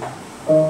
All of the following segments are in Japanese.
皆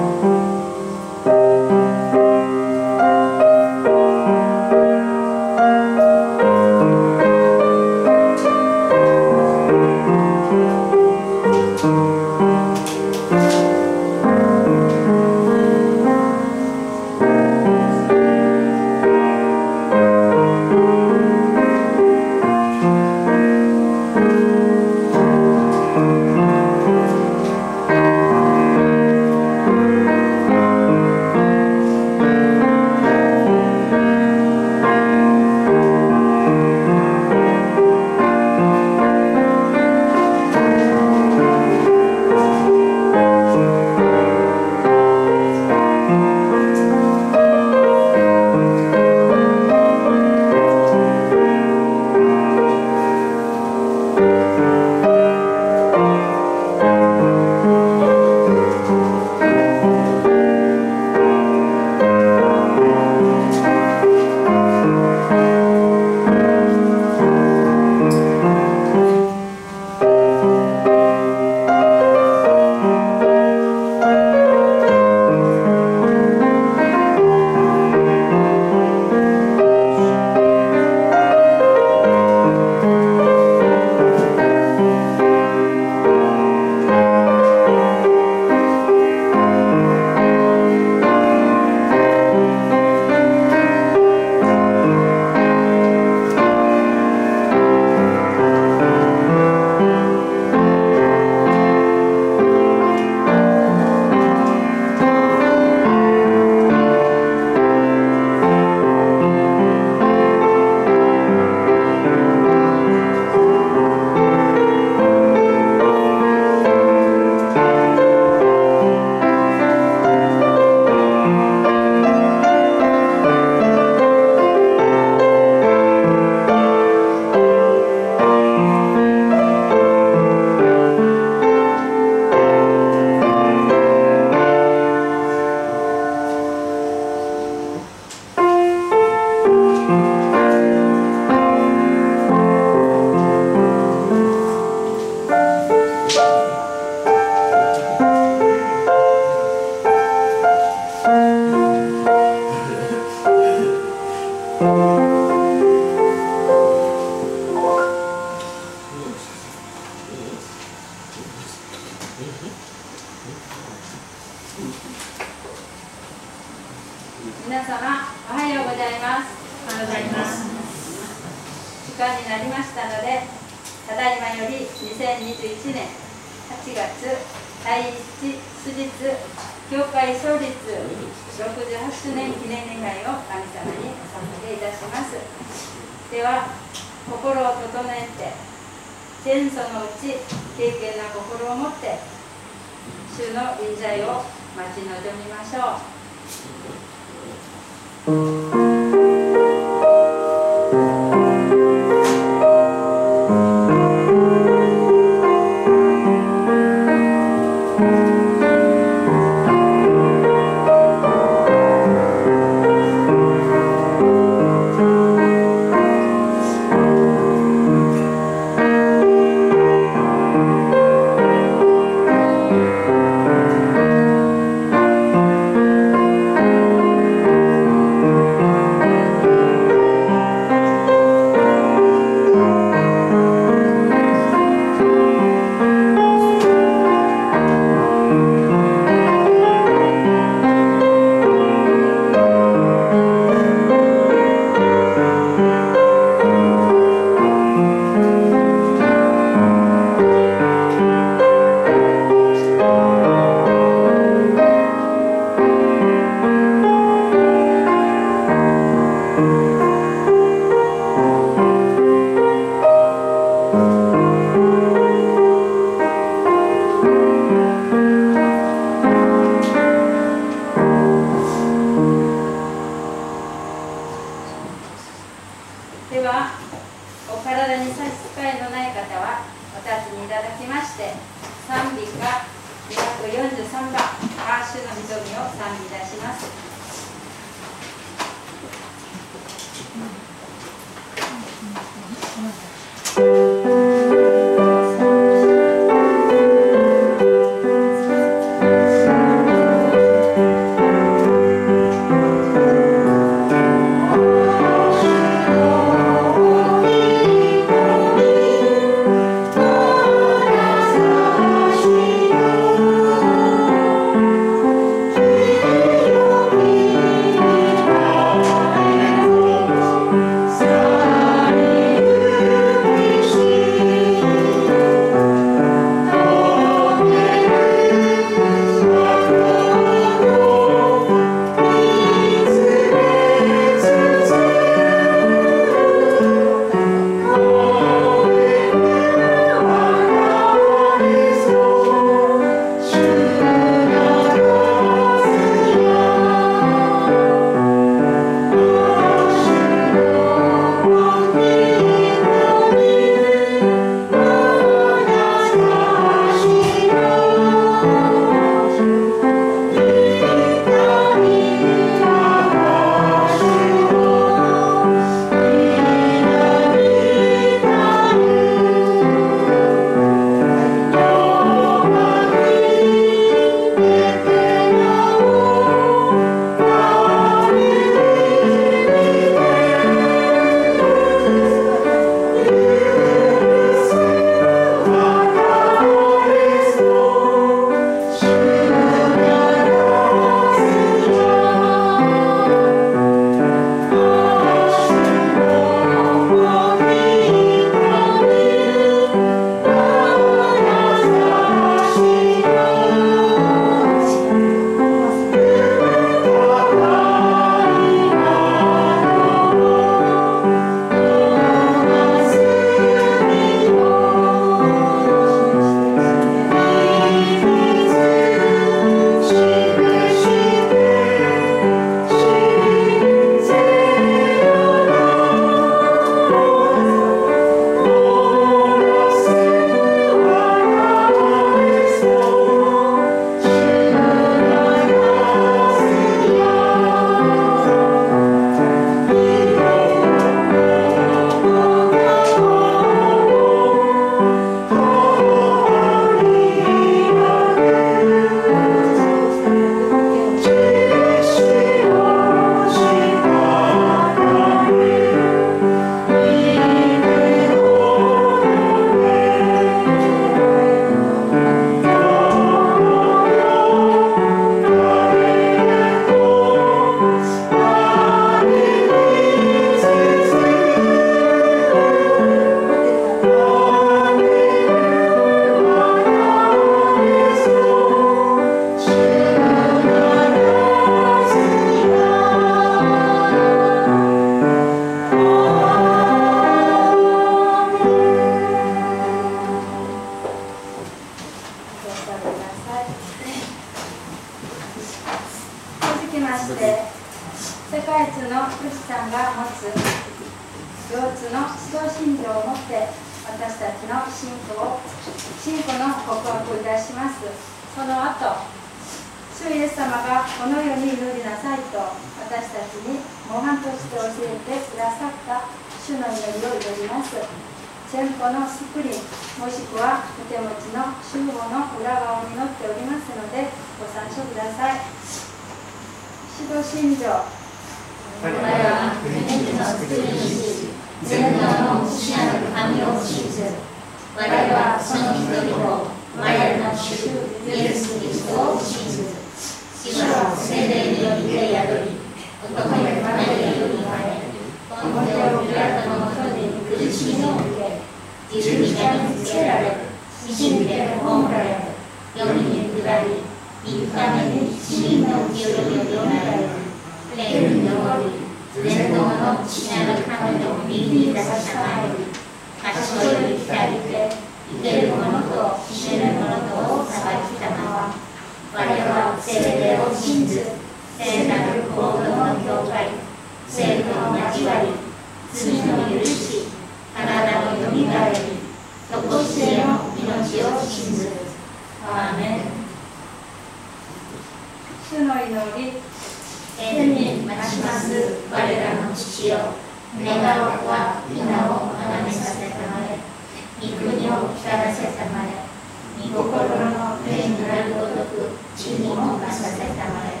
ごとく地にも化させたまえ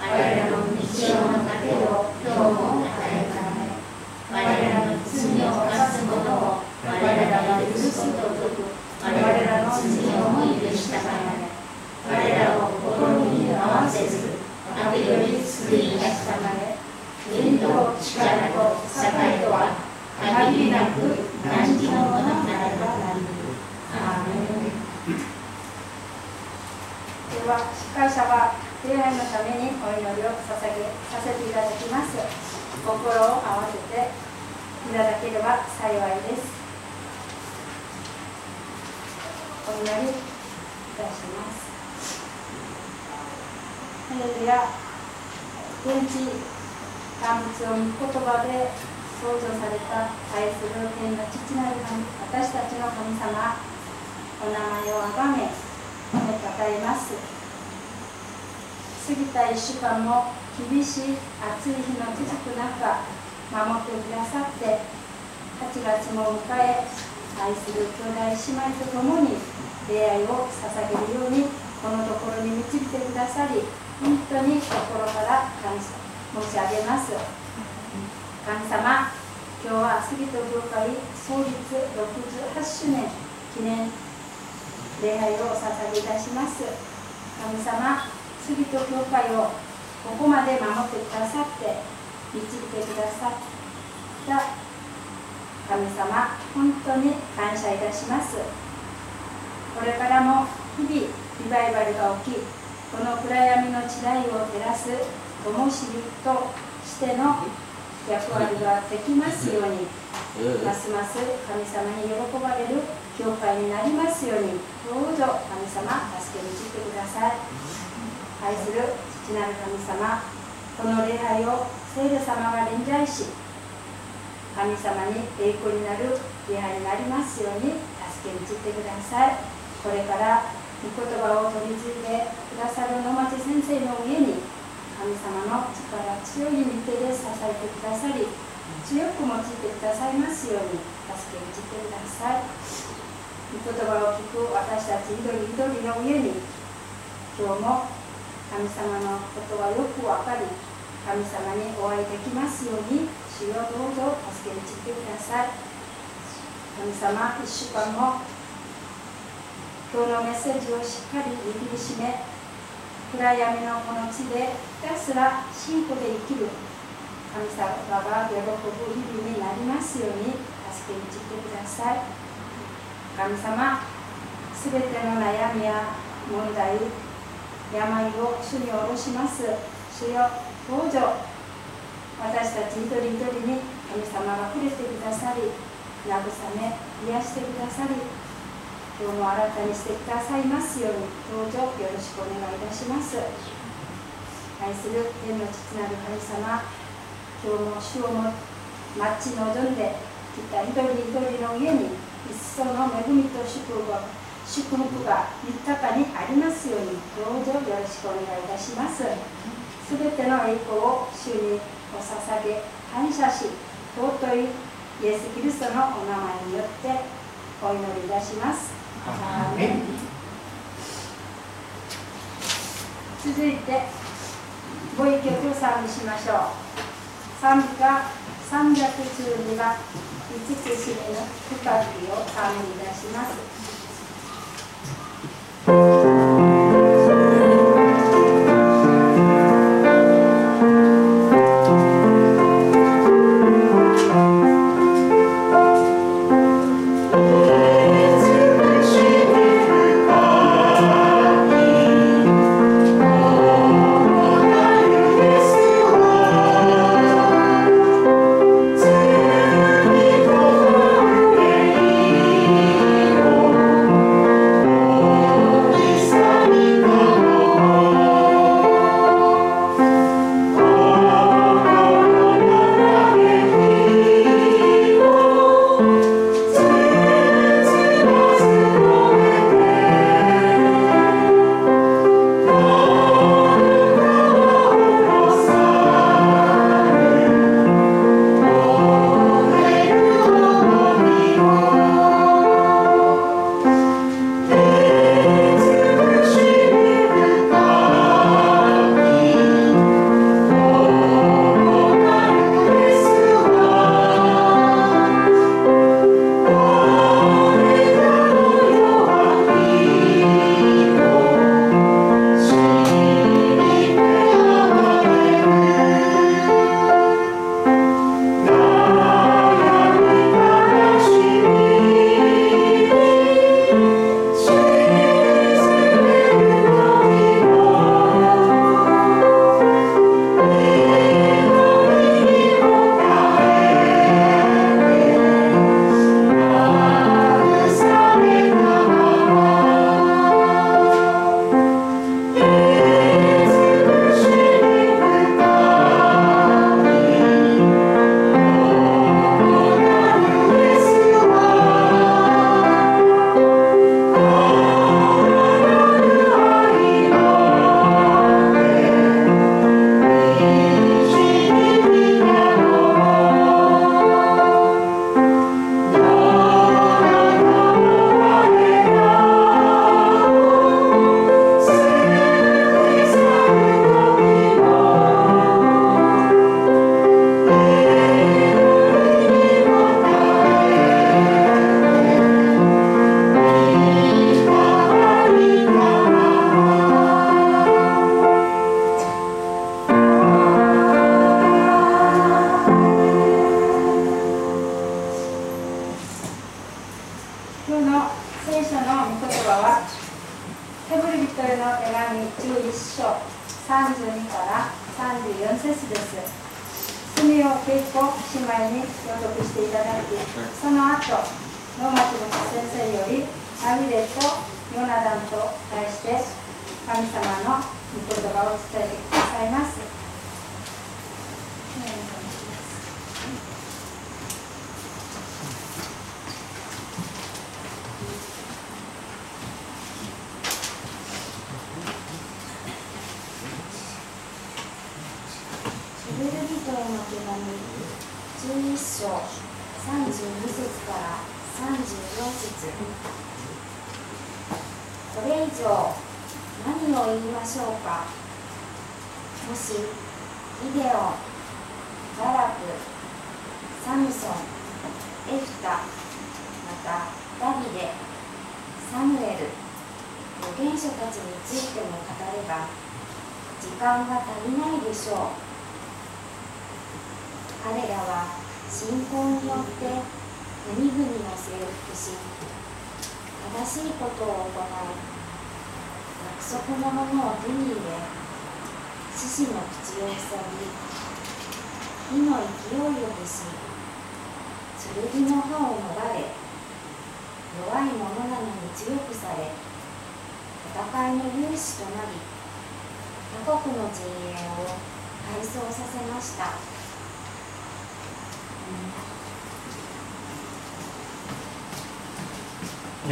我らの日常の糧を今日も与えたまえ我らの罪を犯す者を我らが許すことごとく我らの罪をも許したまえ我らを心に合わせず悪より救い出したまえ運と力と栄とは限りなく何時のものならばなりアーメンでは司会者は礼拝のためにお祈りを捧げさせていただきます心を合わせていただければ幸いですお祈りいたしますハレルヤ天地万物を御言葉で創造された愛する天の父なる神私たちの神様お名前をあがめ褒めたたえます過ぎた1週間も厳しい暑い日の続く中守ってくださって8月も迎え愛する兄弟姉妹と共に出会いを捧げるようにこのところに導いてくださり本当に心から感謝申し上げます神様今日は杉戸教会創立68周年記念礼拝をお捧げいたします。神様杉戸教会をここまで守ってくださって導いてくださった。神様本当に感謝いたします。これからも日々リバイバルが起きこの暗闇の地代を照らす灯火としての役割ができますようにますます神様に喜ばれる教会になりますようにどうぞ神様助けに来てください。愛する父なる神様この礼拝を聖霊様が臨在し神様に栄光になる礼拝になりますように助けに来てください。これから御言葉を取り継いでくださる野町先生の上に神様の力強い御手で支えてくださり強く用いてくださいますように助けに来てください。御言葉を聞く私たち一人一人の上に今日も神様のことはよく分かり神様にお会いできますように主よどうぞ助けに来てください。神様一週間も今日のメッセージをしっかり握りしめ暗闇のこの地でひたすら信仰で生きる。神様が喜ぶ日々になりますように助けに来てください。神様すべての悩みや問題病を主に下ろします。主よどうぞ。私たち一人一人に神様が触れてくださり慰め癒してくださり今日も新たにしてくださいますようにどうぞ。よろしくお願いいたします。愛する天の父なる神様今日も主をも待ち望んできた一人一人の家に一層の恵みと祝福が祝福が豊かにありますようにどうぞよろしくお願いいたします。すべての栄光を主にお捧げ感謝し尊いイエス・キリストのお名前によってお祈りいたします。続いてご意曲を賛美しましょう。賛美歌312番五つ締めの深くを賛美いたします。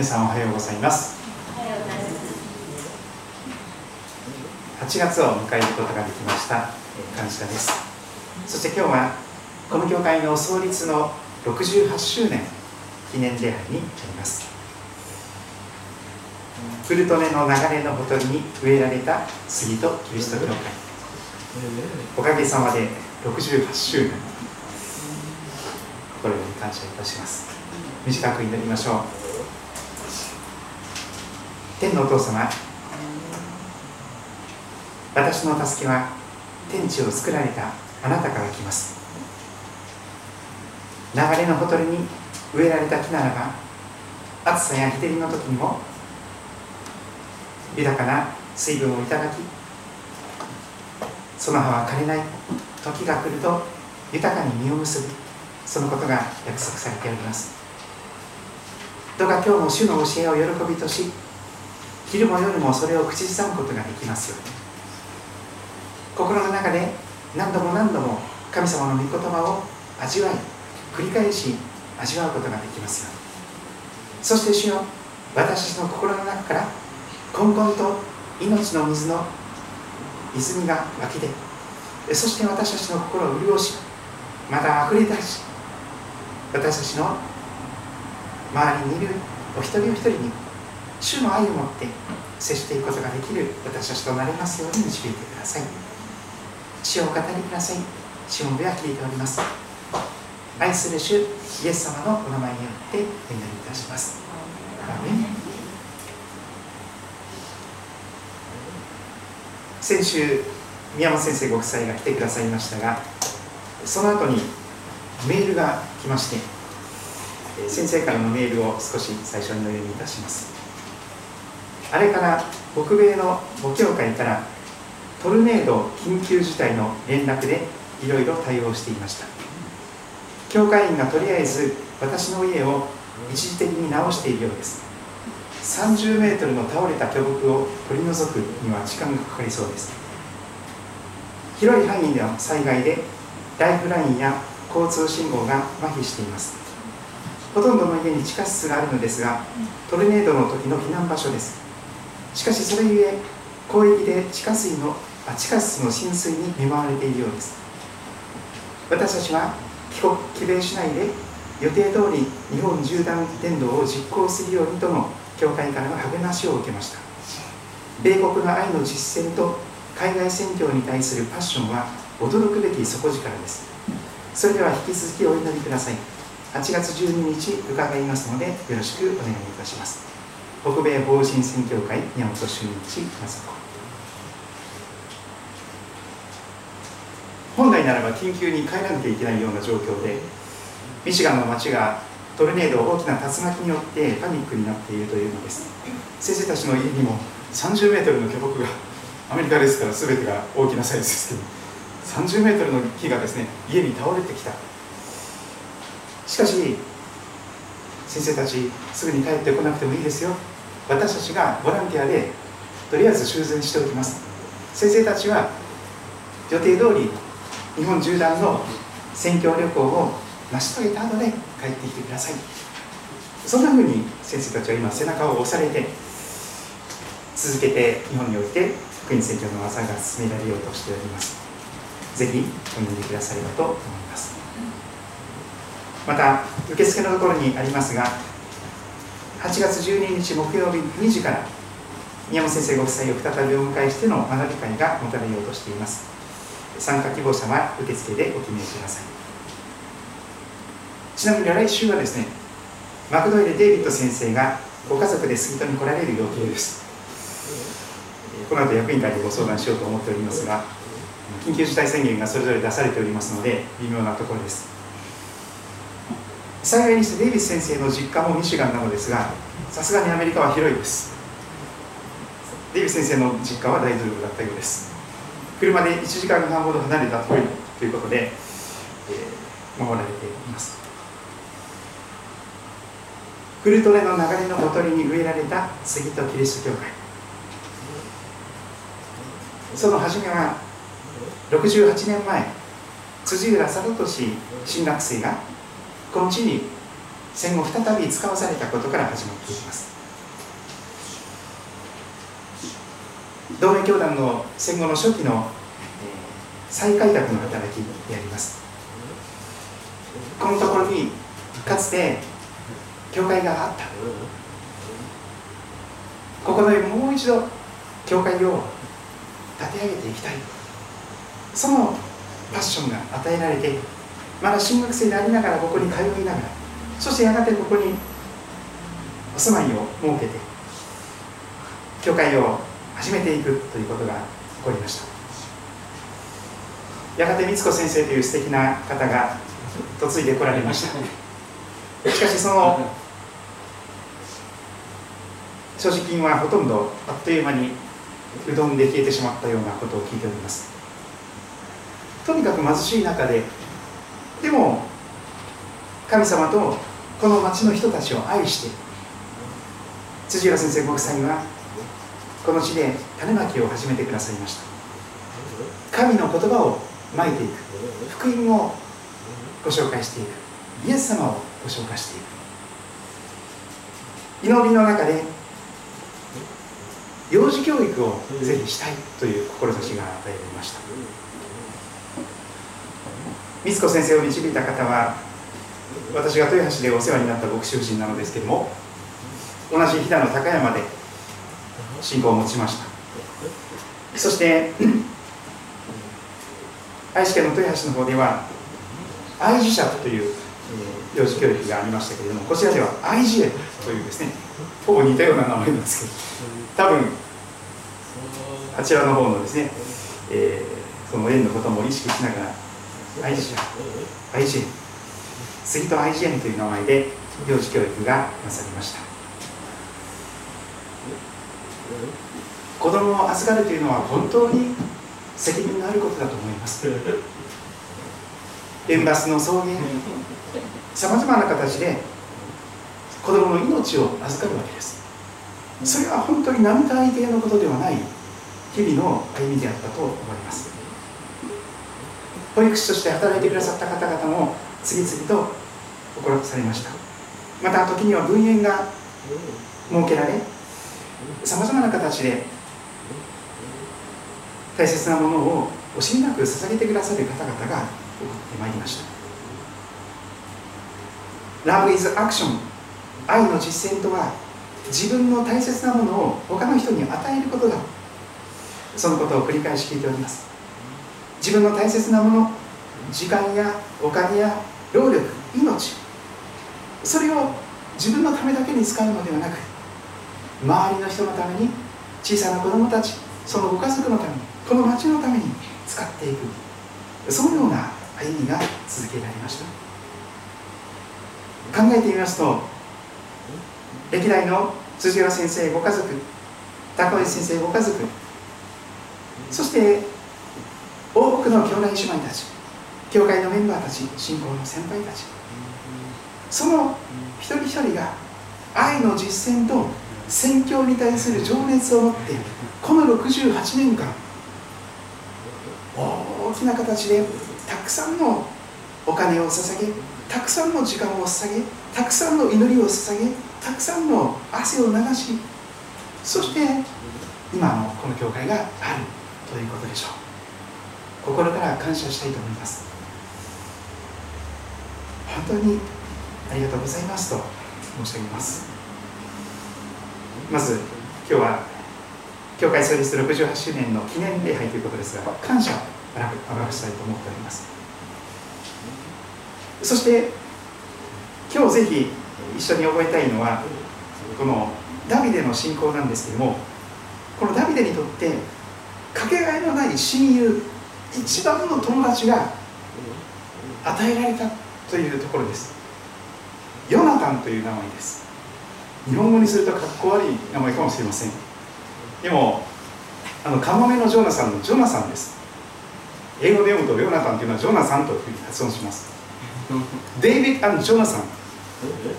さんおはようございます。8月を迎えることができました。感謝です。そして今日はこの教会の創立の68周年記念礼拝になります。フルトネの流れのほとりに植えられた杉とキリスト教会。おかげさまで68周年。心より感謝いたします。短く祈りましょう。天のお父様。私の助けは天地を作られたあなたから来ます。流れのほとりに植えられた木ならば暑さや日照りの時にも豊かな水分をいただきその葉は枯れない時が来ると豊かに実を結ぶそのことが約束されております。どうか今日も主の教えを喜びとし昼も夜もそれを口ずさむことができますように心の中で何度も何度も神様の御言葉を味わい繰り返し味わうことができますようにそして主よ私たちの心の中からこんこんと命の水の泉が湧き出そして私たちの心を潤しまた溢れ出し私たちの周りにいるお一人お一人に主の愛を持って接していくことができる私たちとなりますように導いてください。主をお語りください。主の上は聞いております。愛する主イエス様のお名前によってお祈りいたします。先週宮本先生ご夫妻が来てくださいましたがその後にメールが来まして先生からのメールを少し最初にお読みいたしますあれから北米の母教会からトルネード緊急事態の連絡でいろいろ対応していました。教会員がとりあえず私の家を一時的に直しているようです。30メートルの倒れた巨木を取り除くには時間がかかりそうです。広い範囲での災害でライフラインや交通信号が麻痺しています。ほとんどの家に地下室があるのですがトルネードの時の避難場所です。しかしそれゆえ広域で地下水のあ地下室の浸水に見舞われているようです。私たちは帰国帰米しないで予定通り日本縦断伝道を実行するようにとの教会からの励ましを受けました。米国の愛の実践と海外宣教に対するパッションは驚くべき底力です。それでは引き続きお祈りください。8月12日伺いますのでよろしくお願いいたします。北米法人宣教会宮本俊一雅子本来ならば緊急に帰らなきゃいけないような状況でミシガンの町がトルネード大きな竜巻によってパニックになっているというのです。先生たちの家にも30メートルの巨木がアメリカですから全てが大きなサイズですけど30メートルの木がですね家に倒れてきた。しかし先生たちすぐに帰ってこなくてもいいですよ。私たちがボランティアでとりあえず修繕しておきます。先生たちは予定通り日本縦断の宣教旅行を成し遂げた後で帰ってきてください。そんなふうに先生たちは今背中を押されて続けて日本において福音宣教の技が進められようとしております。ぜひお読んでくださればと思います。また受付のところにありますが8月12日木曜日2時から宮本先生ご夫妻を再びお迎えしての学び会が持たれようとしています。参加希望者は受付でお決めください。ちなみに来週はですねマクドイル・デイビッド先生がご家族で杉戸に来られる予定です。この後役員会でご相談しようと思っておりますが緊急事態宣言がそれぞれ出されておりますので微妙なところです。幸いにしてデイビス先生の実家もミシガンなのですがさすがにアメリカは広いです。デイビス先生の実家は大丈夫だったようです。車で1時間半ほど離れた距離ということで、えー、守られています。フルトレの流れのほとりに植えられた杉戸キリスト教会。その初めは68年前辻浦貞俊新学生がこの地に戦後再び使わされたことから始まっていきます。同盟教団の戦後の初期の再開拓の働きであります。このところにかつて教会があった。ここでもう一度教会を立て上げていきたい。そのパッションが与えられてまだ新学生でありながらここに通いながらそしてやがてここにお住まいを設けて教会を始めていくということが起こりました。やがて光子先生という素敵な方が嫁いでこられました。しかしその所持金はほとんどあっという間にうどんで消えてしまったようなことを聞いております。とにかく貧しい中ででも神様とこの町の人たちを愛して辻浦先生ご夫妻はこの地で種まきを始めてくださいました。神の言葉をまいていく。福音をご紹介していく。イエス様をご紹介していく。祈りの中で幼児教育をぜひしたいという志が与えられました。光子先生を導いた方は私が豊橋でお世話になった牧師夫人なのですけども同じ飛騨の高山で信仰を持ちました。そして 愛知県の豊橋の方では愛知者という幼児教育がありましたけれどもこちらでは愛知園というですねほぼ似たような名前なんですけど多分あちらの方のですね、えー、その園のことも意識しながら愛知者愛知園杉戸愛知園という名前で幼児教育がなされました。子供を預かるというのは本当に責任のあることだと思います。エンバスの草原さまざまな形で子供の命を預かるわけです。それは本当に並大抵のことではない日々の歩みであったと思います保育士として働いてくださった方々も次々と心されました。また時には分園が設けられさまざまな形で大切なものを惜しみなく捧げてくださる方々が起こってまいりました。Love is action 愛の実践とは自分の大切なものを他の人に与えることだ。そのことを繰り返し聞いております。自分の大切なもの時間やお金や労力命。それを自分のためだけに使うのではなく周りの人のために小さな子供たちそのご家族のためにこの町のために使っていく。そのような歩みが続けられました。考えてみますと歴代の辻原先生ご家族高橋先生ご家族そして多くの兄弟姉妹たち教会のメンバーたち信仰の先輩たち。その一人一人が愛の実践と宣教に対する情熱を持ってこの68年間大きな形でたくさんのお金を捧げたくさんの時間を捧げたくさんの祈りを捧げたくさんの汗を流しそして今のこの教会があるということでしょう。心から感謝したいと思います。本当にありがとうございますと申し上げます。まず今日は教会創立68周年の記念礼拝ということですが感謝を表したいと思っております。そして今日ぜひ一緒に覚えたいのはこのダビデの信仰なんですけどもこのダビデにとってかけがえのない親友一番の友達が与えられたというところです。ヨナタンという名前です。日本語にするとかっこ悪い名前かもしれません。でもあのカモメのジョナサンのジョナサンです。英語で読むとヨナタンというのはジョナサンというふうに発音します。デイビッドジョナサン。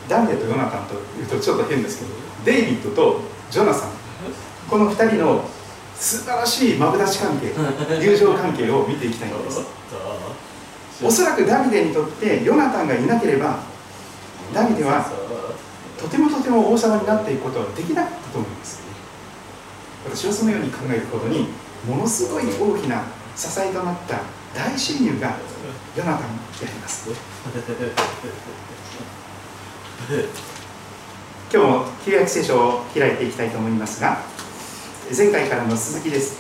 ダビデとヨナタンというとちょっと変ですけどデイビッドとジョナサン。この2人の素晴らしいマブダチ関係友情関係を見ていきたいんです。おそらくダビデにとってヨナタンがいなければダビデはとてもとても王様になっていくことはできなかったと思います私はそのように考えるほどにものすごい大きな支えとなった大親友がヨナタンであります 今日も旧約聖書を開いていきたいと思いますが前回からの続きです。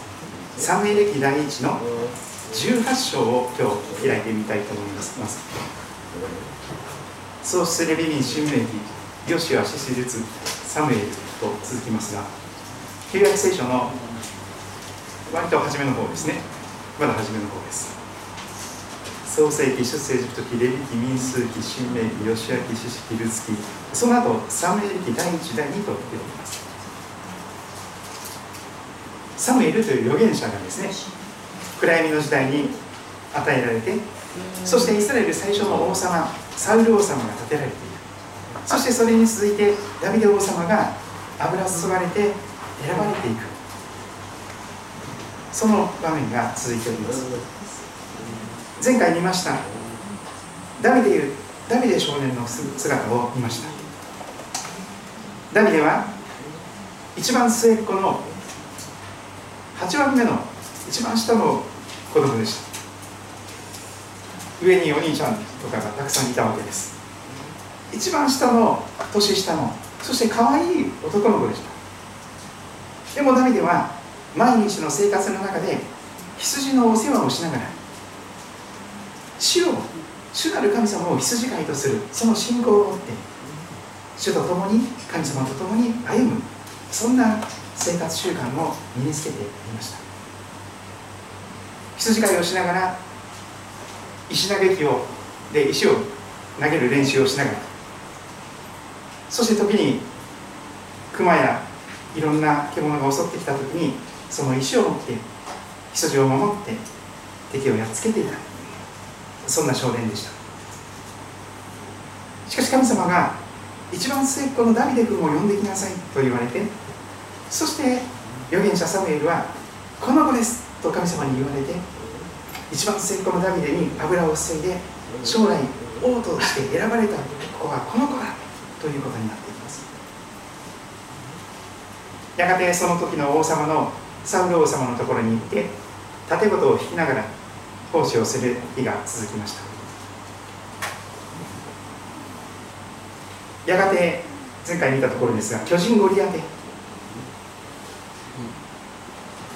三名歴第一の18章を今日開いてみたいと思います。そうすれびに新明記ヨシュア獅子術サムエルと続きますが旧約聖書の割と初めの方ですね。まだ初めの方です。創世記出世塾記レビ記民数記新明記吉明記四式ルツ記その後サムエル記第1第2と出ております。サムエルという預言者がですね暗闇の時代に与えられてそしてイスラエル最初の王様サウル王様が建てられている。そしてそれに続いてダビデ王様が油注がれて選ばれていく。その場面が続いております。前回見ました。ダビデダビデ少年の姿を見ました。ダビデは一番末っ子の8番目の一番下の子供でした。上にお兄ちゃんとかがたくさんいたわけです。一番下の年下のそして可愛い男の子でした。でもダビデは毎日の生活の中で羊のお世話をしながら主を主なる神様を羊飼いとするその信仰を持って主と共に神様と共に歩むそんな生活習慣を身につけていました。羊飼いをしながら石投げ機をで石を投げる練習をしながらそして時に熊やいろんな獣が襲ってきた時にその石を持って羊を守って敵をやっつけていた。そんな少年でした。しかし神様が一番末っ子のダビデ君を呼んできなさいと言われてそして預言者サムエルはこの子ですと神様に言われて一番末っ子のダビデに油を注いで将来王として選ばれた子はこの子だということになっています。やがてその時の王様のサウル王様のところに行って盾事を引きながら奉仕をする日が続きました。やがて前回見たところですが巨人ゴリアテ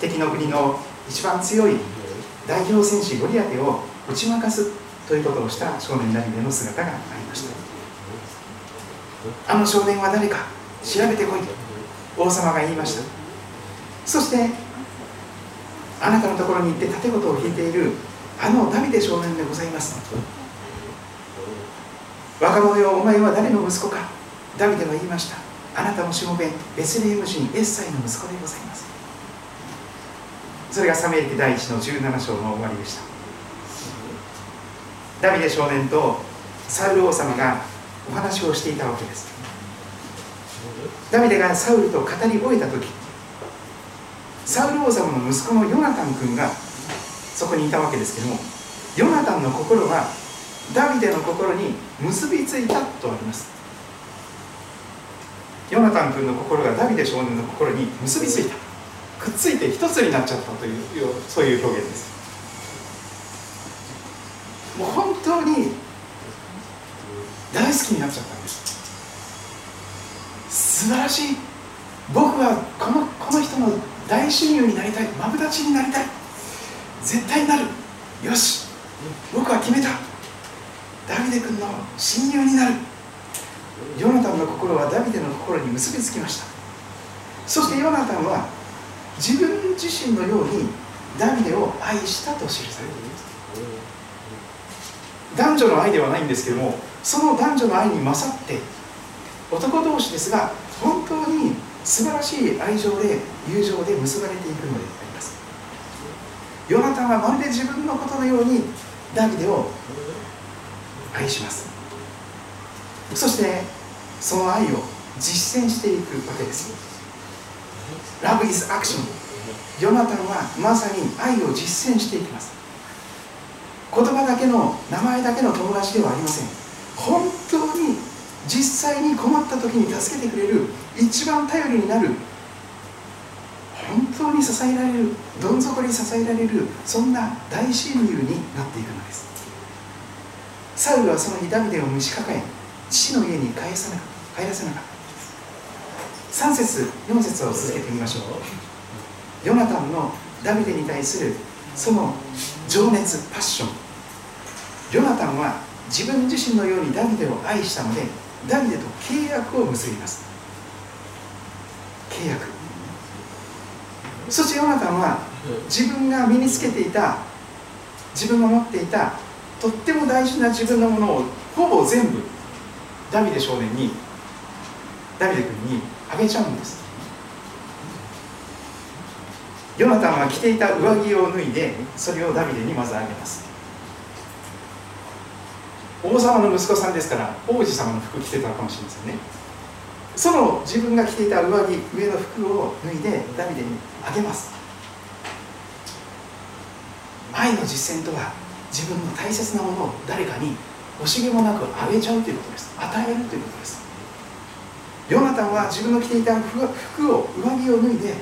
敵の国の一番強い代表戦士ゴリアテを打ち負かすということをした少年ダビデの姿がありました。あの少年は誰か調べてこいと王様が言いました。そしてあなたのところに行って盾事を引いているあのダビデ少年でございます。若者よお前は誰の息子か。ダビデは言いました。あなたのしもべベスレヘム人エッサイの息子でございます。それがサメリ記第1の17章の終わりでした。ダビデ少年とサウル王様がお話をしていたわけです。ダビデがサウルと語り終えた時サウル王様の息子のヨナタン君がそこにいたわけですけどもヨナタンの心はダビデの心に結びついたとあります。ヨナタン君の心がダビデ少年の心に結びついた。くっついて一つになっちゃったというそういう表現です。もう本当に大好きになっちゃったんです。素晴らしい。僕はこのこの人の大親友になりたい。マブダチになりたい。絶対になる。よし。僕は決めた。ダビデ君の親友になる。ヨナタンの心はダビデの心に結びつきました。そしてヨナタンは自分自身のようにダビデを愛したと記されています。男女の愛ではないんですけどもその男女の愛に勝って男同士ですが本当に素晴らしい愛情で友情で結ばれていくのであります。ヨナタンはまるで自分のことのようにダビデを愛します。そしてその愛を実践していくわけです。ラブイズアクションヨナタンはまさに愛を実践していきます。言葉だけの名前だけの友達ではありません。本当に実際に困った時に助けてくれる一番頼りになる本当に支えられるどん底に支えられるそんな大親友になっていくのです。サウルはその日ダビデを虫抱え父の家に帰さな帰らせなかった。3節4節を続けてみましょう。ヨナタンのダビデに対するその情熱パッション。ヨナタンは自分自身のようにダビデを愛したのでダビデと契約を結びます。契約。そしてヨナタンは自分が身につけていた自分が持っていたとっても大事な自分のものをほぼ全部ダビデ少年にダビデ君にあげちゃうんです。ヨナタンは着ていた上着を脱いでそれをダビデにまずあげます。王様の息子さんですから王子様の服着てたかもしれませんね。その自分が着ていた上着上の服を脱いでダビデにあげます。愛の実践とは自分の大切なものを誰かに惜しげもなくあげちゃうということです。与えるということです。ヨナタンは自分の着ていた服を上着を脱いで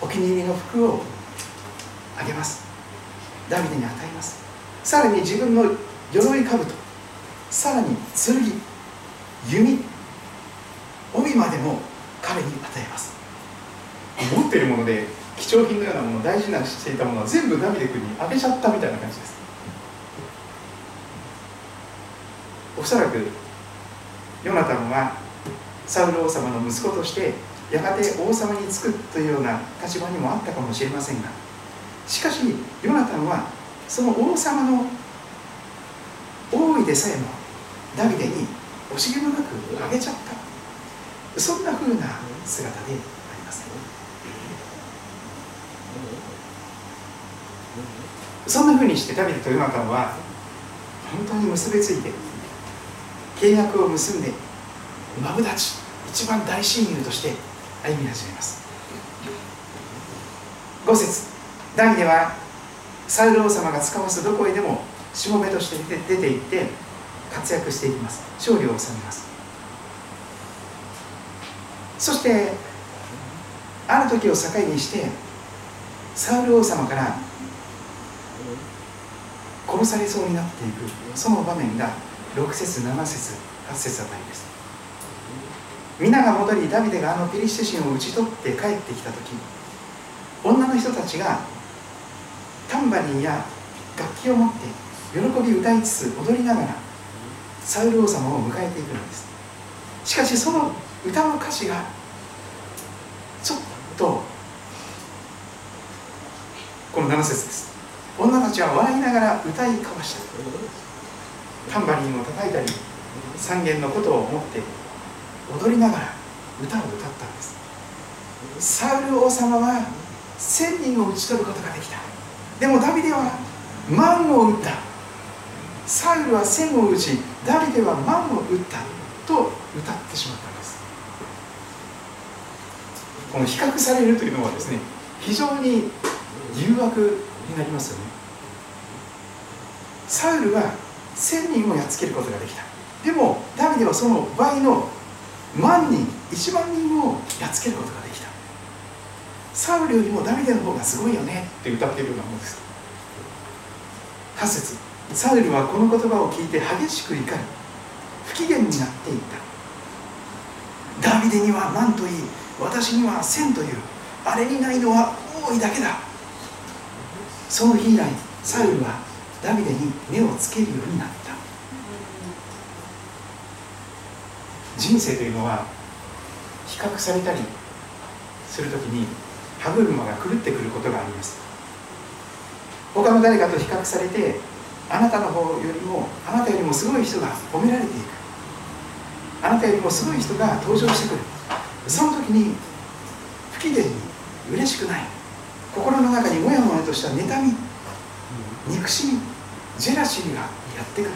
お気に入りの服をあげます。ダビデに与えます。さらに自分の鎧兜さらに剣弓帯までも彼に与えます。持っているもので貴重品のようなもの大事なしていたものは全部ダビデ君にあげちゃったみたいな感じです。おそらくヨナタンはサウル王様の息子としてやがて王様につくというような立場にもあったかもしれませんがしかしヨナタンはその王様の王位でさえもダビデに惜しげもなくあげちゃった。そんなふうな姿でありますそんなふうにしてダビデとヨナタンは本当に結びついて契約を結んでマブダチ一番大親友として歩み始めます。5節ダビデはサウル王様が使わすどこへでもしもべとして出て行って活躍していきます。勝利を収めます。そしてある時を境にしてサウル王様から殺されそうになっていくその場面が6節7節8節あたりです。皆が戻りダビデがあのペリシテ人を討ち取って帰ってきた時女の人たちがタンバリンや楽器を持って喜び歌いつつ踊りながらサウル王様を迎えていくのです。しかしその歌の歌詞がちょっとこの7節です。女たちは笑いながら歌い交わした。タンバリンを叩いたり三弦のことを思って踊りながら歌を歌ったんです。サウル王様は千人を討ち取ることができた。でもダビデは万を撃った。サウルは千を撃ちダビデは万を撃ったと歌ってしまったんです。この比較されるというのはですね非常に誘惑になりますよね。サウルは千人をやっつけることができた。でもダビデはその倍の万人1万人をやっつけることができた。サウルよりもダビデの方がすごいよね。って歌っているようなものです。8節。サウルはこの言葉を聞いて激しく怒り不機嫌になっていった。ダビデには万といい私には千というあれにないのは多いだけだ。その日以来サウルはダビデに目をつけるようになった。人生というのは比較されたりするときに歯車が狂ってくることがあります。他の誰かと比較されてあなたの方よりもあなたよりもすごい人が褒められていく。あなたよりもすごい人が登場してくる。その時に不機嫌に嬉しくない。心の中にもやもやとした妬み憎しみジェラシーがやってくる。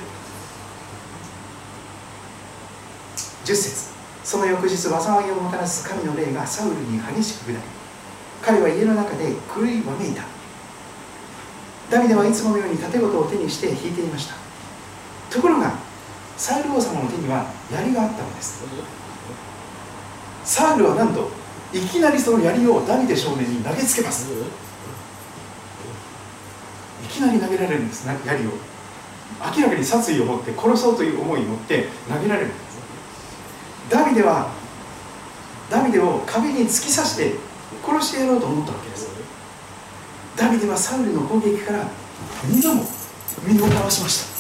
10節。その翌日災いをもたらす神の霊がサウルに激しく下り彼は家の中で狂いわめいた。ダビデはいつものように盾事を手にして弾いていました。ところがサウル王様の手には槍があったのです。サウルはなんといきなりその槍をダビデ少年に投げつけます。きなり投げられるんです槍を明らかに殺意を持って殺そうという思いを持って投げられるんですダビデはダビデを壁に突き刺して殺してやろうと思ったわけですダビデはサウルの攻撃から2度も身をかわしました。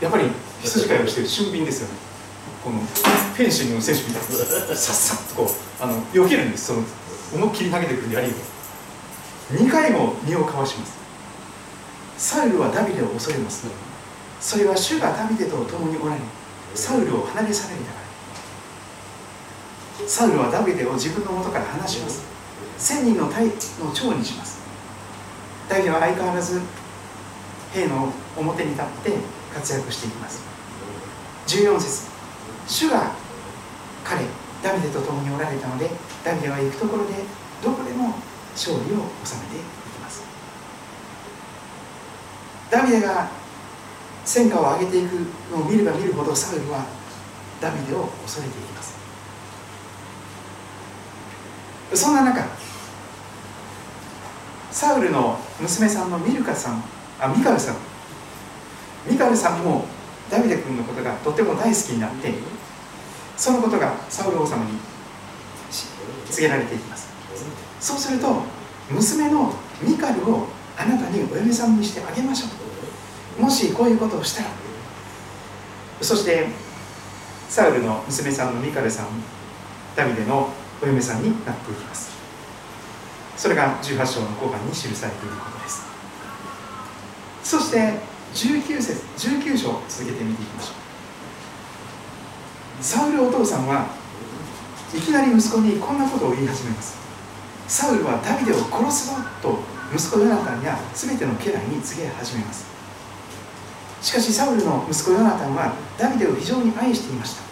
やっぱり羊飼いをしている俊敏ですよね。このフェンシングの選手みたいにさっさっとこうあの避けるんです。その思いっきり投げてくる槍を2回も身をかわします。サウルはダビデを恐れます。それは主がダビデと共におられサウルを離れ去られたからサウルはダビデを自分の元から離します。千人の隊の長にします。ダビデは相変わらず兵の表に立って活躍していきます。14節。主が彼ダビデと共におられたのでダビデは行くところでどこでも勝利を収めていますダビデが戦果を上げていくのを見れば見るほどサウルはダビデを恐れていきます。そんな中サウルの娘さんのミルカさんあミカルさん。ミカルさんもダビデ君のことがとても大好きになってそのことがサウル王様に告げられていきます。そうすると娘のミカルをあなたにお嫁さんにしてあげましょうもしこういうことをしたら。そしてサウルの娘さんのミカルさんダビデのお嫁さんになっていきます。それが18章の後半に記されていることです。そして19節19章続けて見ていきましょう。サウルお父さんはいきなり息子にこんなことを言い始めます。サウルはダビデを殺すぞと息子ヨナタンや全ての家来に告げ始めます。しかしサウルの息子ヨナタンはダビデを非常に愛していました。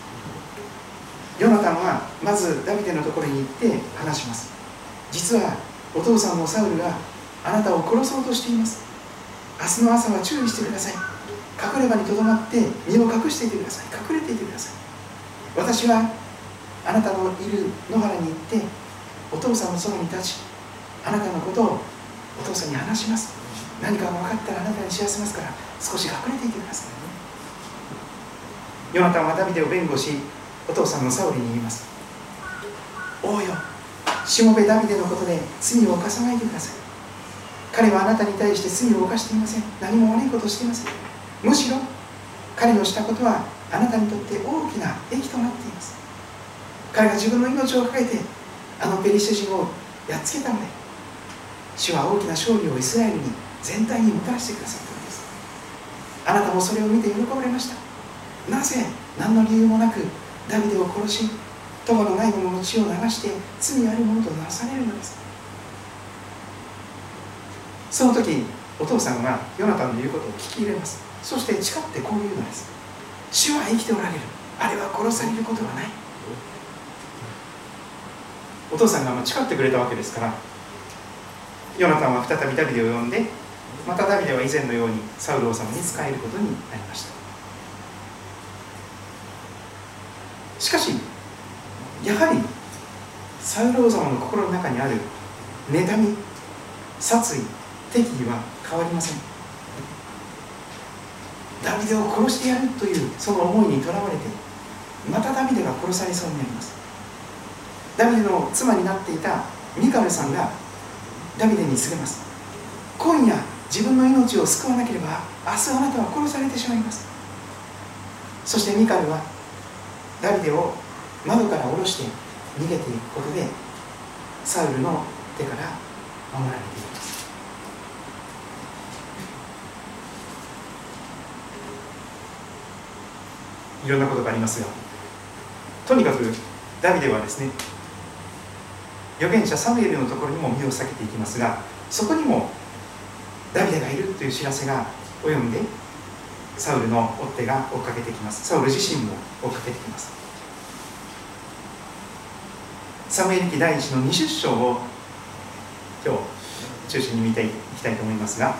ヨナタンはまずダビデのところに行って話します。実はお父さんのサウルがあなたを殺そうとしています。明日の朝は注意してください。隠れ場にとどまって身を隠していてください。隠れていてください。私はあなたのいる野原に行ってお父さんのそばに立ちあなたのことをお父さんに話します。何か分かったらあなたに知らせますから少し隠れていてくださいね。ヨナタンはダビデを弁護しお父さんのサウリに言います。王よ。しもべダビデのことで罪を犯さないでください彼はあなたに対して罪を犯していません。何も悪いことをしていません。むしろ彼のしたことはあなたにとって大きな益となっています。彼が自分の命を懸けてあのペリシテ人をやっつけたので主は大きな勝利をイスラエルに全体にもたらしてくださったのです。あなたもそれを見て喜ばれました。なぜ何の理由もなくダビデを殺し友のない者の血を流して罪ある者となされるのですその時お父さんはヨナタンの言うことを聞き入れます。そして誓ってこう言うのです。主は生きておられる。あれは殺されることはない。お父さんが誓ってくれたわけですからヨナタンは再びダビデを呼んでまたダビデは以前のようにサウル王様に仕えることになりました。しかしやはりサウル王様の心の中にある妬み殺意敵意は変わりません。ダビデを殺してやるというその思いにとらわれてまたダビデが殺されそうになります。ダビデの妻になっていたミカルさんがダビデに告げます。今夜自分の命を救わなければ明日あなたは殺されてしまいます。そしてミカルはダビデを窓から下ろして逃げていくことでサウルの手から守られています。いろんなことがありますがとにかくダビデはですね預言者サムエルのところにも身を避けていきますがそこにもダビデがいるという知らせが及んでサウルの追っ手が追っかけてきます。サウル自身も追っかけてきます。サムエル記第1の20章を今日中心に見ていきたいと思いますが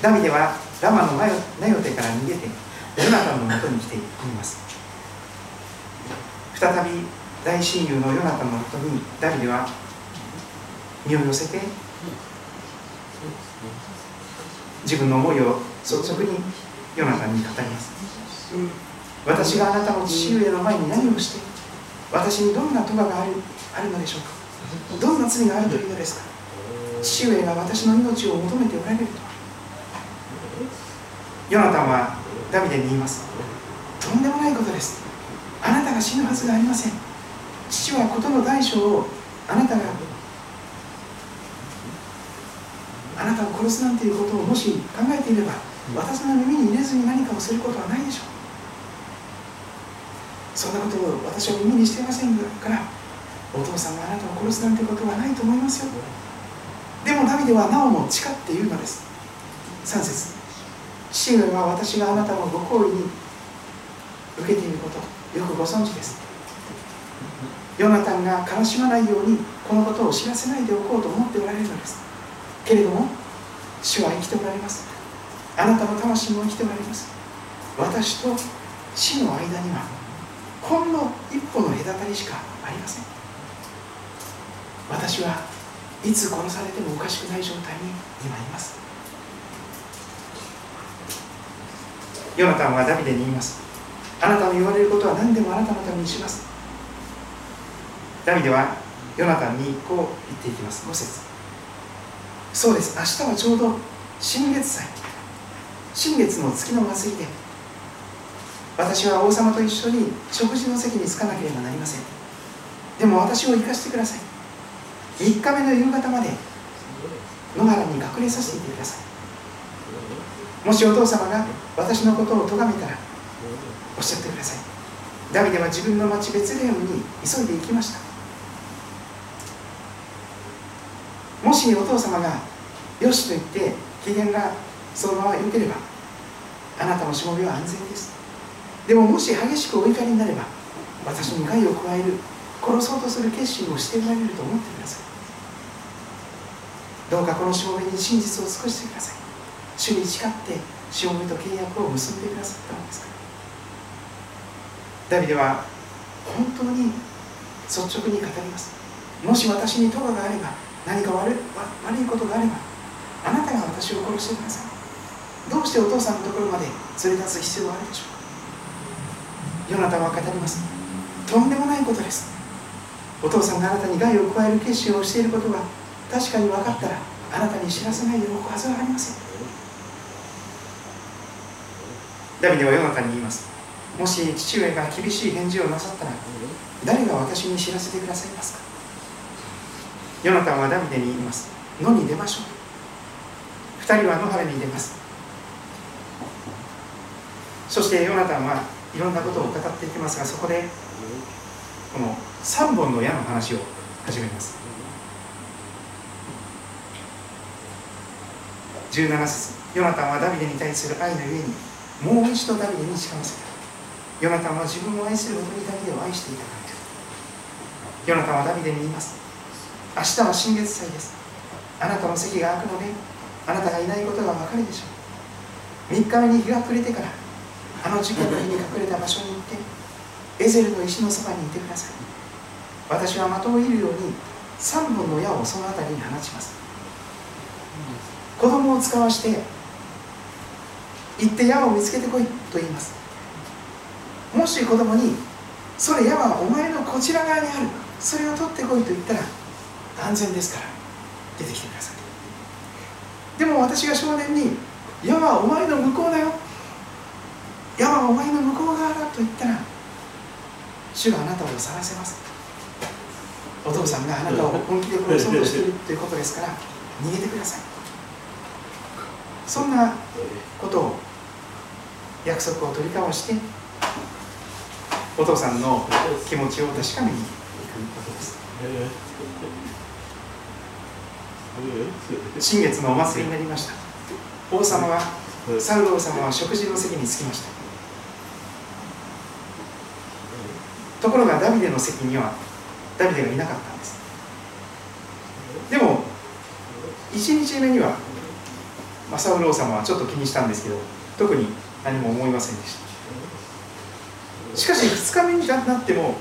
ダビデはラマのナヨテから逃げてヨナタンのもとに来ています。再び大親友のヨナタのもとにダビデは身を寄せて自分の思いを率直にヨナタに語ります。私があなたの父上の前に何をして私にどんな咎があるあるのでしょうか？どんな罪があるというのですか？父上が私の命を求めておられると。ヨナタンはダビデに言います。とんでもないことです。あなたが死ぬはずがありません。父は事の大小をあなたがあなたを殺すなんていうことをもし考えていれば私の耳に入れずに何かをすることはないでしょう。そんなことを私は耳にしていませんからお父さんがあなたを殺すなんてことはないと思いますよ。でもダビデはなおも誓って言うのです。3節。父上は私があなたのご好意に受けていることよくご存知ですヨナタンが悲しまないようにこのことを知らせないでおこうと思っておられるのです。けれども主は生きておられます。あなたの魂も生きておられます。私と死の間にはほんの一歩の隔たりしかありません。私はいつ殺されてもおかしくない状態に今います。ヨナタンはダビデに言います。あなたの言われることは何でもあなたのためにします。ダビデはヨナタンにこう言っていきます。5節。そうです。明日はちょうど新月祭新月の月の祭りで。私は王様と一緒に食事の席に着かなければなりません。でも私を生かしてください。3日目の夕方まで。野原に隠れさせていてください。もしお父様が私のことを咎めたらおっしゃってください。ダビデは自分の町ベツレヘムに急いで行きました。もしお父様がよしと言って機嫌がそのまま良ければあなたのしもべは安全です。でももし激しくお怒りになれば私に害を加える殺そうとする決心をしておられると思ってください。どうかこのしもべに真実を尽くしてください。主に誓ってしもべと契約を結んでくださったのですから。ダビデは本当に率直に語ります。もし私に咎があれば何か悪い悪いことがあればあなたが私を殺してください。どうしてお父さんのところまで連れ出す必要があるでしょうか。ヨナタは語ります。とんでもないことです。お父さんがあなたに害を加える決心をしていることが確かに分かったらあなたに知らせないでおくはずはありません。ダビデはヨナタに言います。もし父上が厳しい返事をなさったら誰が私に知らせてくださいますか。ヨナタンはダビデに言います。野に出ましょう。二人は野原に出ます。そしてヨナタンはいろんなことを語っていきますがそこでこの3本の矢の話を始めます。17節ヨナタンはダビデに対する愛のゆえにもう一度ダビデに誓わせた。ヨナタンは自分を愛するほどにダビデを愛していたから。ですヨナタンはダビデに言います。明日は新月祭です。あなたの席が空くのであなたがいないことが分かるでしょう。3日目に日が暮れてからあの事件の日に隠れた場所に行ってエゼルの石のそばにいてください。私は的を射るように3本の矢をその辺りに放ちます。子供を使わして行って矢を見つけてこいと言います。もし子供にそれ矢はお前のこちら側にある。それを取ってこいと言ったら安全ですから出てきてください。でも私が少年に矢はお前の向こうだよ。矢はお前の向こう側だと言ったら主があなたを去らせます。お父さんがあなたを本気で殺そうとしているということですから逃げてください。そんなことを約束を取り交わしてお父さんの気持ちを確かめに行くわけです。新月のお祭り。になりました。王様はサウル王様は食事の席に着きました。ところがダビデの席にはダビデがいなかったんです。でも1日目には、まあ、サウル王様はちょっと気にしたんですけど特に何も思いませんでした。しかし2日目になっても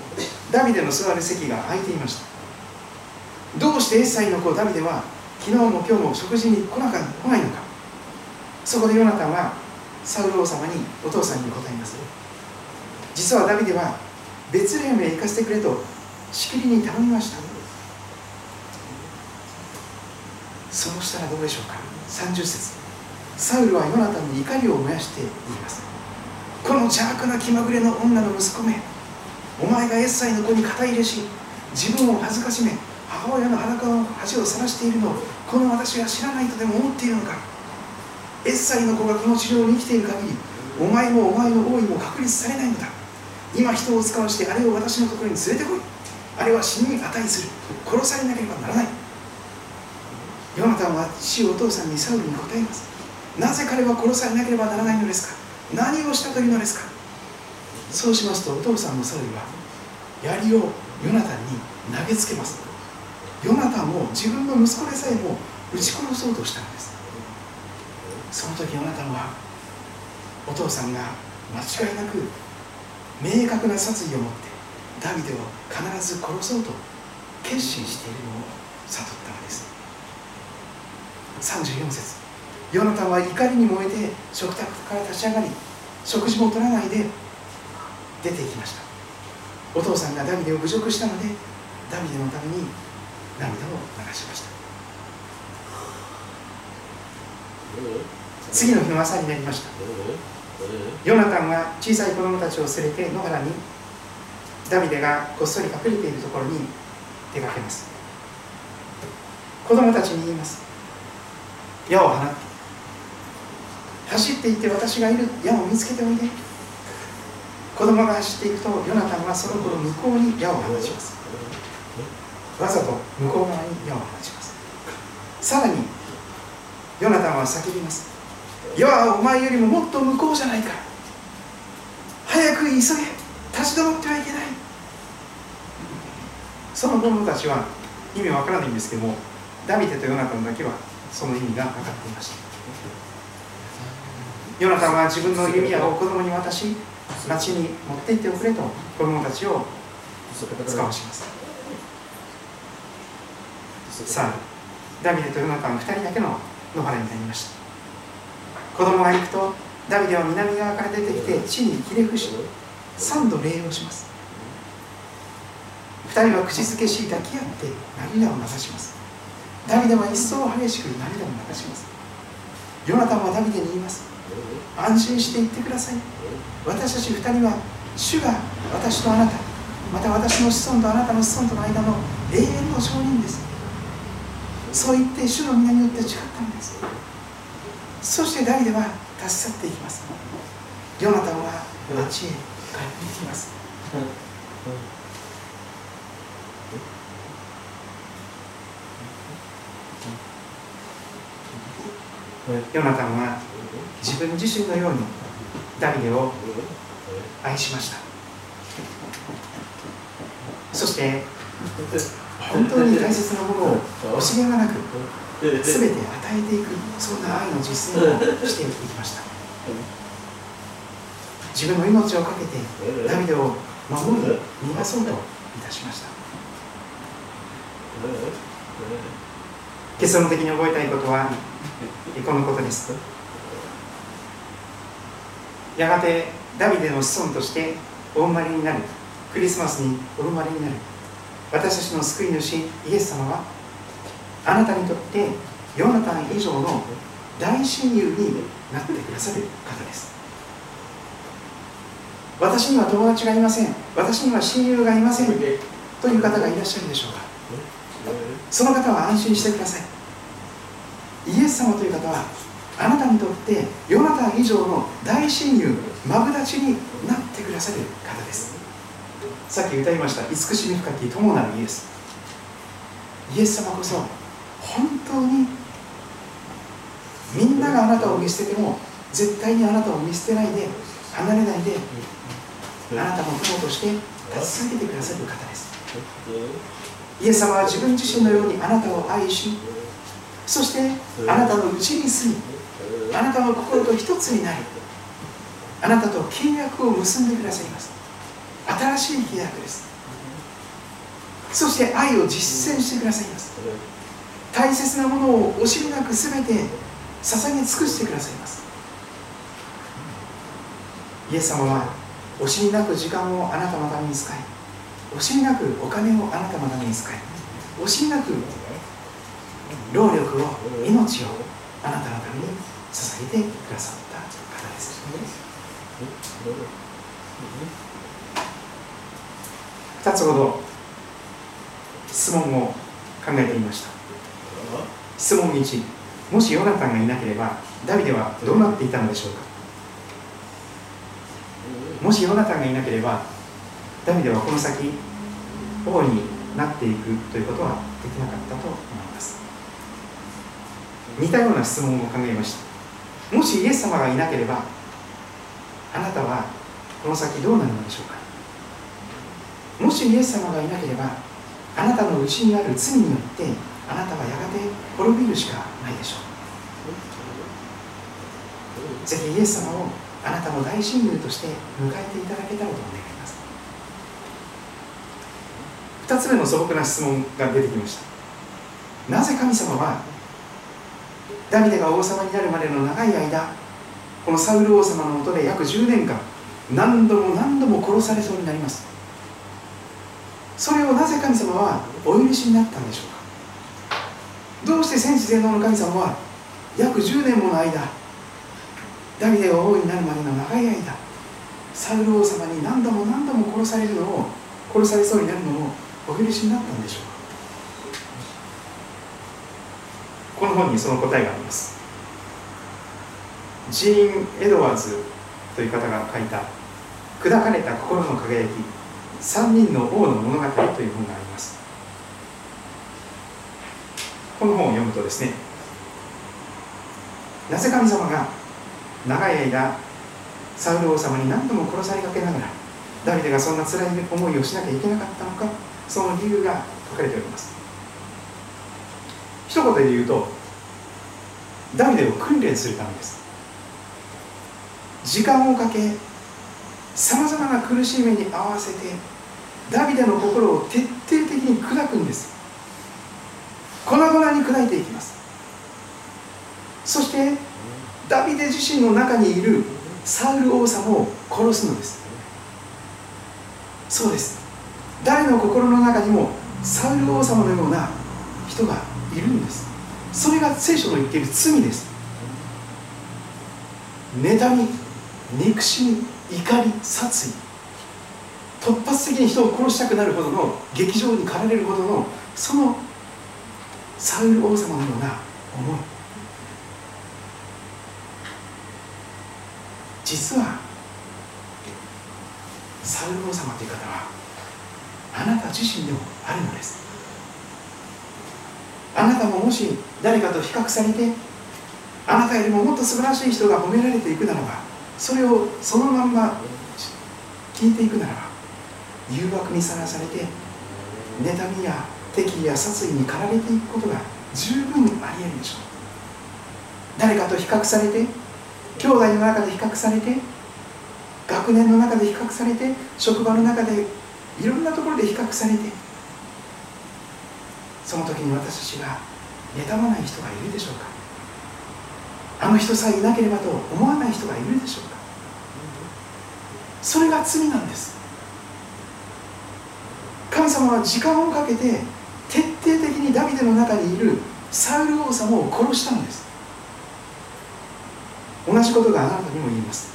ダビデの座る席が空いていました。どうしてエッサイの子ダビデは昨日も今日も食事に来なか来ないのか。そこでヨナタンはサウル王様にお父さんに答えます。実はダビデはベツレヘムへ行かせてくれとしきりに頼みました。そうしたらどうでしょうか。30節。サウルはヨナタンに怒りを燃やして言います。この邪悪な気まぐれの女の息子め。お前がエッサイの子に肩入れし自分を恥ずかしめ。母親の裸の恥を晒しているのをこの私が知らないとでも思っているのか。エッサイの子がこの治療に生きている限りお前もお前の王位も確立されないのだ。今人を使わしてあれを私のところに連れてこい。あれは死に値する。殺されなければならない。ヨナタンは父お父さんにサウルに答えます。なぜ彼は殺されなければならないのですか？何をしたというのですか？そうしますとお父さんのサウルは槍をヨナタンに投げつけます。ヨナタンも自分の息子でさえも撃ち殺そうとしたのです。その時ヨナタンはお父さんが間違いなく明確な殺意を持ってダビデを必ず殺そうと決心しているのを悟ったのです。34節。ヨナタンは怒りに燃えて食卓から立ち上がり食事も取らないで出ていきました。お父さんがダビデを侮辱したのでダビデのために涙を流しました。次の日の朝になりました。ヨナタンは小さい子供たちを連れて野原にダビデがこっそり隠れているところに出かけます。子供たちに言います。矢を放って走っていって私がいる矢を見つけておいで。子供が走っていくとヨナタンはその子の向こうに矢を放ちますわざと向こう側に矢を放ちます。さらにヨナタンは叫びます矢はお前よりももっと向こうじゃないか。早く急げ。立ち止まってはいけない。その子供たちは意味わからないんですけどもダビデとヨナタンだけはその意味が分かっていました。ヨナタンは自分の弓矢を子供に渡し町に持って行っておくれと子供たちを使わします。さあダビデとヨナタン2人だけの野原になりました。子供が行くとダビデは南側から出てきて地にひれ伏し3度礼をします。2人は口づけし抱き合って涙を流します。ダビデは一層激しく涙を流します。ヨナタンはダビデに言います。安心して言ってください。私たち2人は主が私とあなたまた私の子孫とあなたの子孫との間の永遠の証人ですそう言って主の皆によって誓ったんです。そしてダビデは立ち去っていきます。ヨナタンは町へ帰ってきます。ヨナタンは自分自身のようにダビデを愛しました。そして本当に大切なものを惜しげがなく全て与えていくそんな愛の実践をしていきました。自分の命を懸けてダビデを守り逃がそうといたしました。結論的に覚えたいことはこのことです。やがてダビデの子孫としてお生まれになる。クリスマスにお生まれになる。私たちの救い主イエス様はあなたにとってヨナタン以上の大親友になってくださる方です。私には友達がいません。私には親友がいません。という方がいらっしゃるでしょうか。その方は安心してください。イエス様という方はあなたにとってヨナタン以上の大親友マブダチになってくださる方です。さっき歌いました慈しみ深き友なるイエス。イエス様こそ本当にみんながあなたを見捨てても絶対にあなたを見捨てないで離れないであなたの友として立ち続けてくださる方です。イエス様は自分自身のようにあなたを愛しそしてあなたのうちに住みあなたの心と一つになりあなたと契約を結んでくださいます。新しい契約です。そして愛を実践してくださいます。大切なものを惜しみなく全て捧げ尽くしてくださいます。イエス様は惜しみなく時間をあなたのために使い惜しみなくお金をあなたのために使い惜しみなく労力を命をあなたのために捧げてくださった方です。2つほど質問を考えてみました。質問1もしヨナタンがいなければダビデはどうなっていたのでしょうか？もしヨナタンがいなければダビデはこの先王になっていくということはできなかったと思います。似たような質問を考えました。もしイエス様がいなければあなたはこの先どうなるのでしょうか？もしイエス様がいなければあなたのうちにある罪によってあなたはやがて滅びるしかないでしょう。ぜひイエス様をあなたの大親友として迎えていただけたらと願います。2つ目の素朴な質問が出てきました。なぜ神様はダビデが王様になるまでの長い間このサウル王様のもとで約10年間何度も何度も殺されそうになります。それをなぜ神様はお許しになったんでしょうか？どうして戦士全能の神様は約10年もの間ダビデが王になるまでの長い間サウル王様に何度も何度も殺されるのを殺されそうになるのをお許しになったんでしょうか？この本にその答えがあります。ジーン・エドワーズという方が書いた「砕かれた心の輝き。三人の王の物語」という本があります。この本を読むとですねなぜ神様が長い間サウル王様に何度も殺されかけながらダビデがそんな辛い思いをしなきゃいけなかったのかその理由が書かれております。一言で言うとダビデを訓練するためです。時間をかけさまざまな苦しみに合わせてダビデの心を徹底的に砕くんです。粉々に砕いていきます。そしてダビデ自身の中にいるサウル王様を殺すのです。そうです。誰の心の中にもサウル王様のような人がいるんです。それが聖書の言っている罪です。妬み憎しみ怒り殺意。突発的に人を殺したくなるほどの劇場に駆られるほどのそのサウル王様のような思い。実はサウル王様という方はあなた自身でもあるのです。あなたももし誰かと比較されてあなたよりももっと素晴らしい人が褒められていくならばそれをそのまんま聞いていくならば誘惑にさらされて妬みや敵意や殺意に駆られていくことが十分ありえるでしょう。誰かと比較されて兄弟の中で比較されて学年の中で比較されて職場の中でいろんなところで比較されてその時に私たちが妬まない人がいるでしょうか。あの人さえいなければと思わない人がいるでしょうか。それが罪なんです。神様は時間をかけて徹底的にダビデの中にいるサウル王様を殺したのです。同じことがあなたにも言います。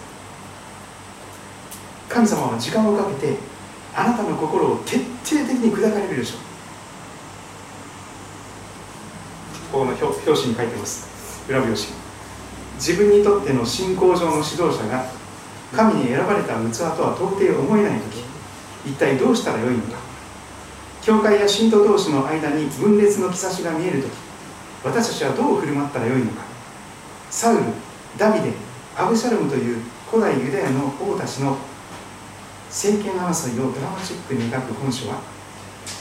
神様は時間をかけてあなたの心を徹底的に砕かれるでしょう。ここの表表紙に書いてます。裏表紙。自分にとっての信仰上の指導者が神に選ばれた器とは到底思えない時一体どうしたらよいのか。教会や信徒同士の間に分裂の兆しが見える時私たちはどう振る舞ったらよいのか。サウルダビデアブシャルムという古代ユダヤの王たちの政権争いをドラマチックに描く本書は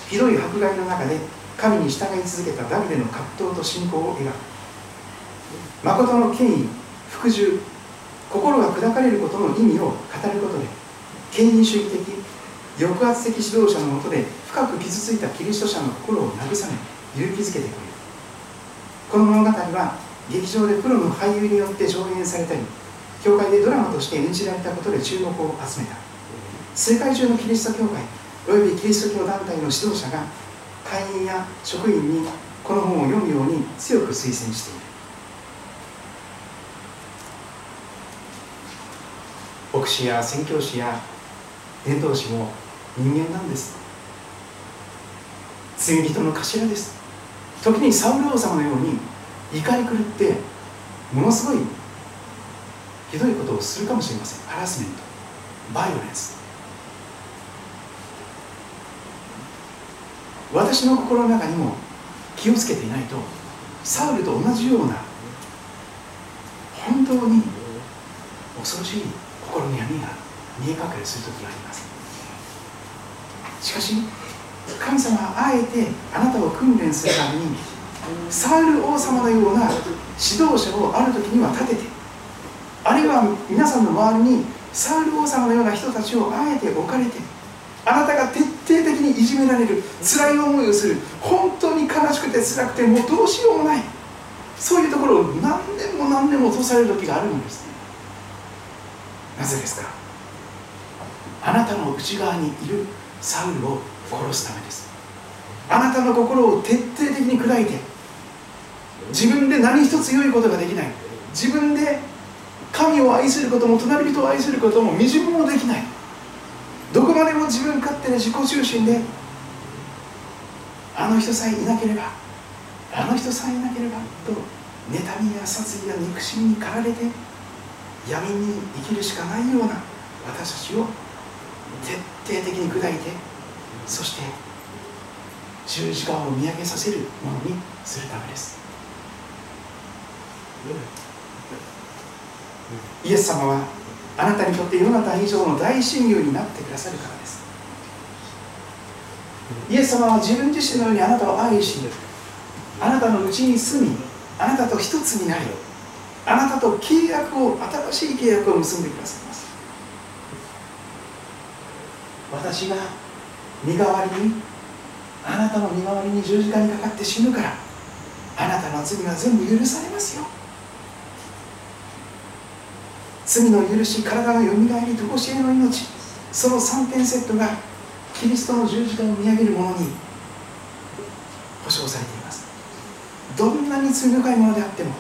ひどい迫害の中で神に従い続けたダビデの葛藤と信仰を描く。誠の権威服従心が砕かれることの意味を語ることで権威主義的抑圧的指導者のもとで深く傷ついたキリスト者の心を慰め勇気づけてくれる。この物語は劇場でプロの俳優によって上演されたり教会でドラマとして演じられたことで注目を集めた。世界中のキリスト教会およびキリスト教団体の指導者が会員や職員にこの本を読むように強く推薦している。牧師や宣教師や伝道師も人間なんです。罪人の頭です。時にサウル王様のように怒り狂ってものすごいひどいことをするかもしれません。ハラスメント。バイオレンス。私の心の中にも気をつけていないとサウルと同じような本当に恐ろしい心の闇が見え隠れする時があります。しかし神様はあえてあなたを訓練するためにサウル王様のような指導者をある時には立ててあるいは皆さんの周りにサウル王様のような人たちをあえて置かれてあなたが徹底的にいじめられる辛い思いをする本当に悲しくて辛くてもうどうしようもないそういうところを何年も何年も落とされる時があるんです。ねなぜですか？あなたの内側にいるサウルを殺すためです。あなたの心を徹底的に砕いて自分で何一つ良いことができない。自分で神を愛することも隣人を愛することもみじんもできない。どこまでも自分勝手で自己中心であの人さえいなければあの人さえいなければと妬みや殺意や憎しみに駆られて闇に生きるしかないような私たちを徹底的に砕いてそして十字架を見上げさせるものにするためです。イエス様はあなたにとってヨナタン以上の大親友になってくださるからです。イエス様は自分自身のようにあなたを愛しあなたのうちに住みあなたと一つになりあなたと契約を新しい契約を結んでくださいます。私が身代わりにあなたの身代わりに十字架にかかって死ぬからあなたの罪は全部許されますよ。罪の許し体のよみがえり常しえの命その3点セットがキリストの十字架を見上げるものに保証されています。どんなに罪深いものであっても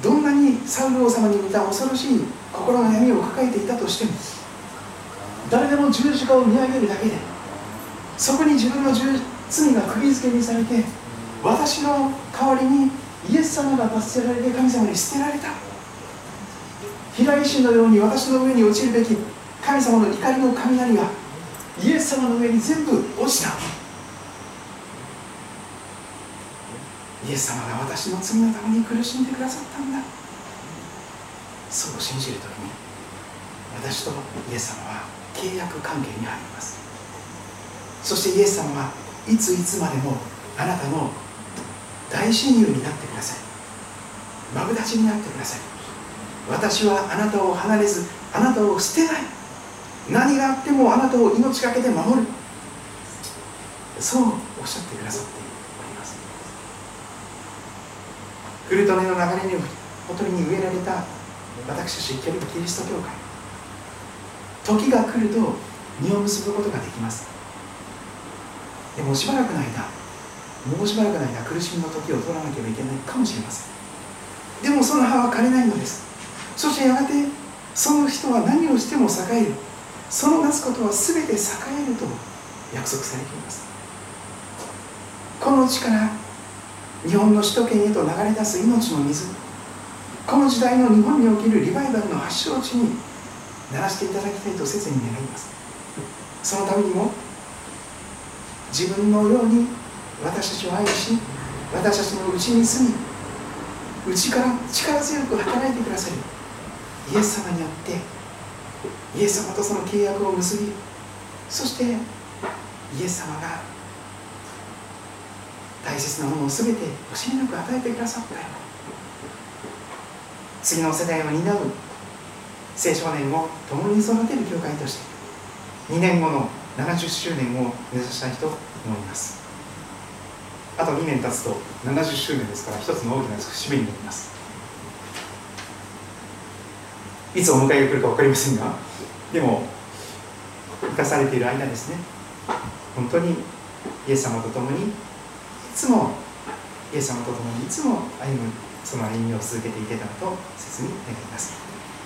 どんなにサウル王様に似た恐ろしい心の闇を抱えていたとしても誰でも十字架を見上げるだけでそこに自分の罪が釘付けにされて私の代わりにイエス様が罰せられて神様に捨てられた。平石のように私の上に落ちるべき神様の怒りの雷がイエス様の上に全部落ちた。イエス様が私の罪のために苦しんでくださったんだ。そう信じるときに私とイエス様は契約関係に入ります。そしてイエス様はいついつまでもあなたの大親友になってください。マブダチになってください。私はあなたを離れずあなたを捨てない。何があってもあなたを命かけて守る。そうおっしゃってくださっておりますフルトネの流れにほとりに植えられた私たちキリスト教会。時が来ると実を結ぶことができます。でもしばらくの間もうしばらくの間苦しみの時を通らなければいけないかもしれません。でもその葉は枯れないのです。そしてやがてその人は何をしても栄える。そのなすことは全て栄えると約束されています。この地から日本の首都圏へと流れ出す命の水。この時代の日本におけるリバイバルの発祥地にならしていただきたいと切に願います。そのためにも自分のように私たちを愛し私たちのうちに住み内から力強く働いてくださるイエス様によってイエス様とその契約を結びそしてイエス様が大切なものを全て惜しみなく与えてくださったよ。次の世代を担う青少年を共に育てる教会として2年後の70周年を目指したいと思います。あと2年経つと70周年ですから一つの大きな節目になります。いつお迎えが来るか分かりませんがでも生かされている間ですね。本当にイエス様と共につもイエス様と共にいつも歩むその歩みを続けていけたらと切に願います。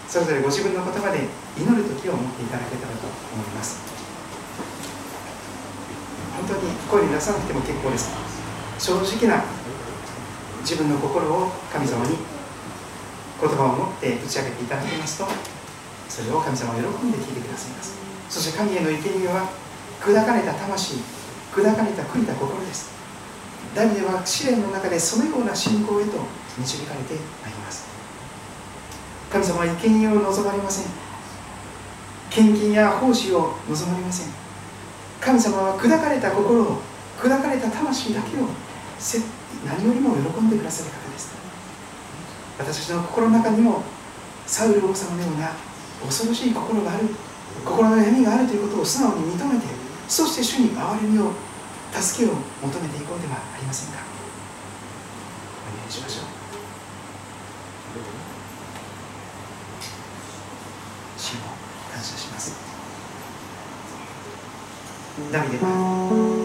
それぞれご自分の言葉で祈る時を持っていただけたらと思います。本当に声に出さなくても結構です。正直な自分の心を神様に言葉を持って打ち上げていただきますとそれを神様は喜んで聞いてくださいます。そして神への生贄は砕かれた魂砕かれた悔いた心です。ダビデは試練の中でそのような信仰へと導かれてまいります。神様は生贄を望まれません。献金や奉仕を望まれません。神様は砕かれた心を砕かれた魂だけを何よりも喜んでくださる方です。私たちの心の中にもサウル王様のような恐ろしい心がある心の闇があるということを素直に認めてそして主に憐れみを助けを求めていこうではありませんか？お願いしましょう。主を感謝します。ダビデは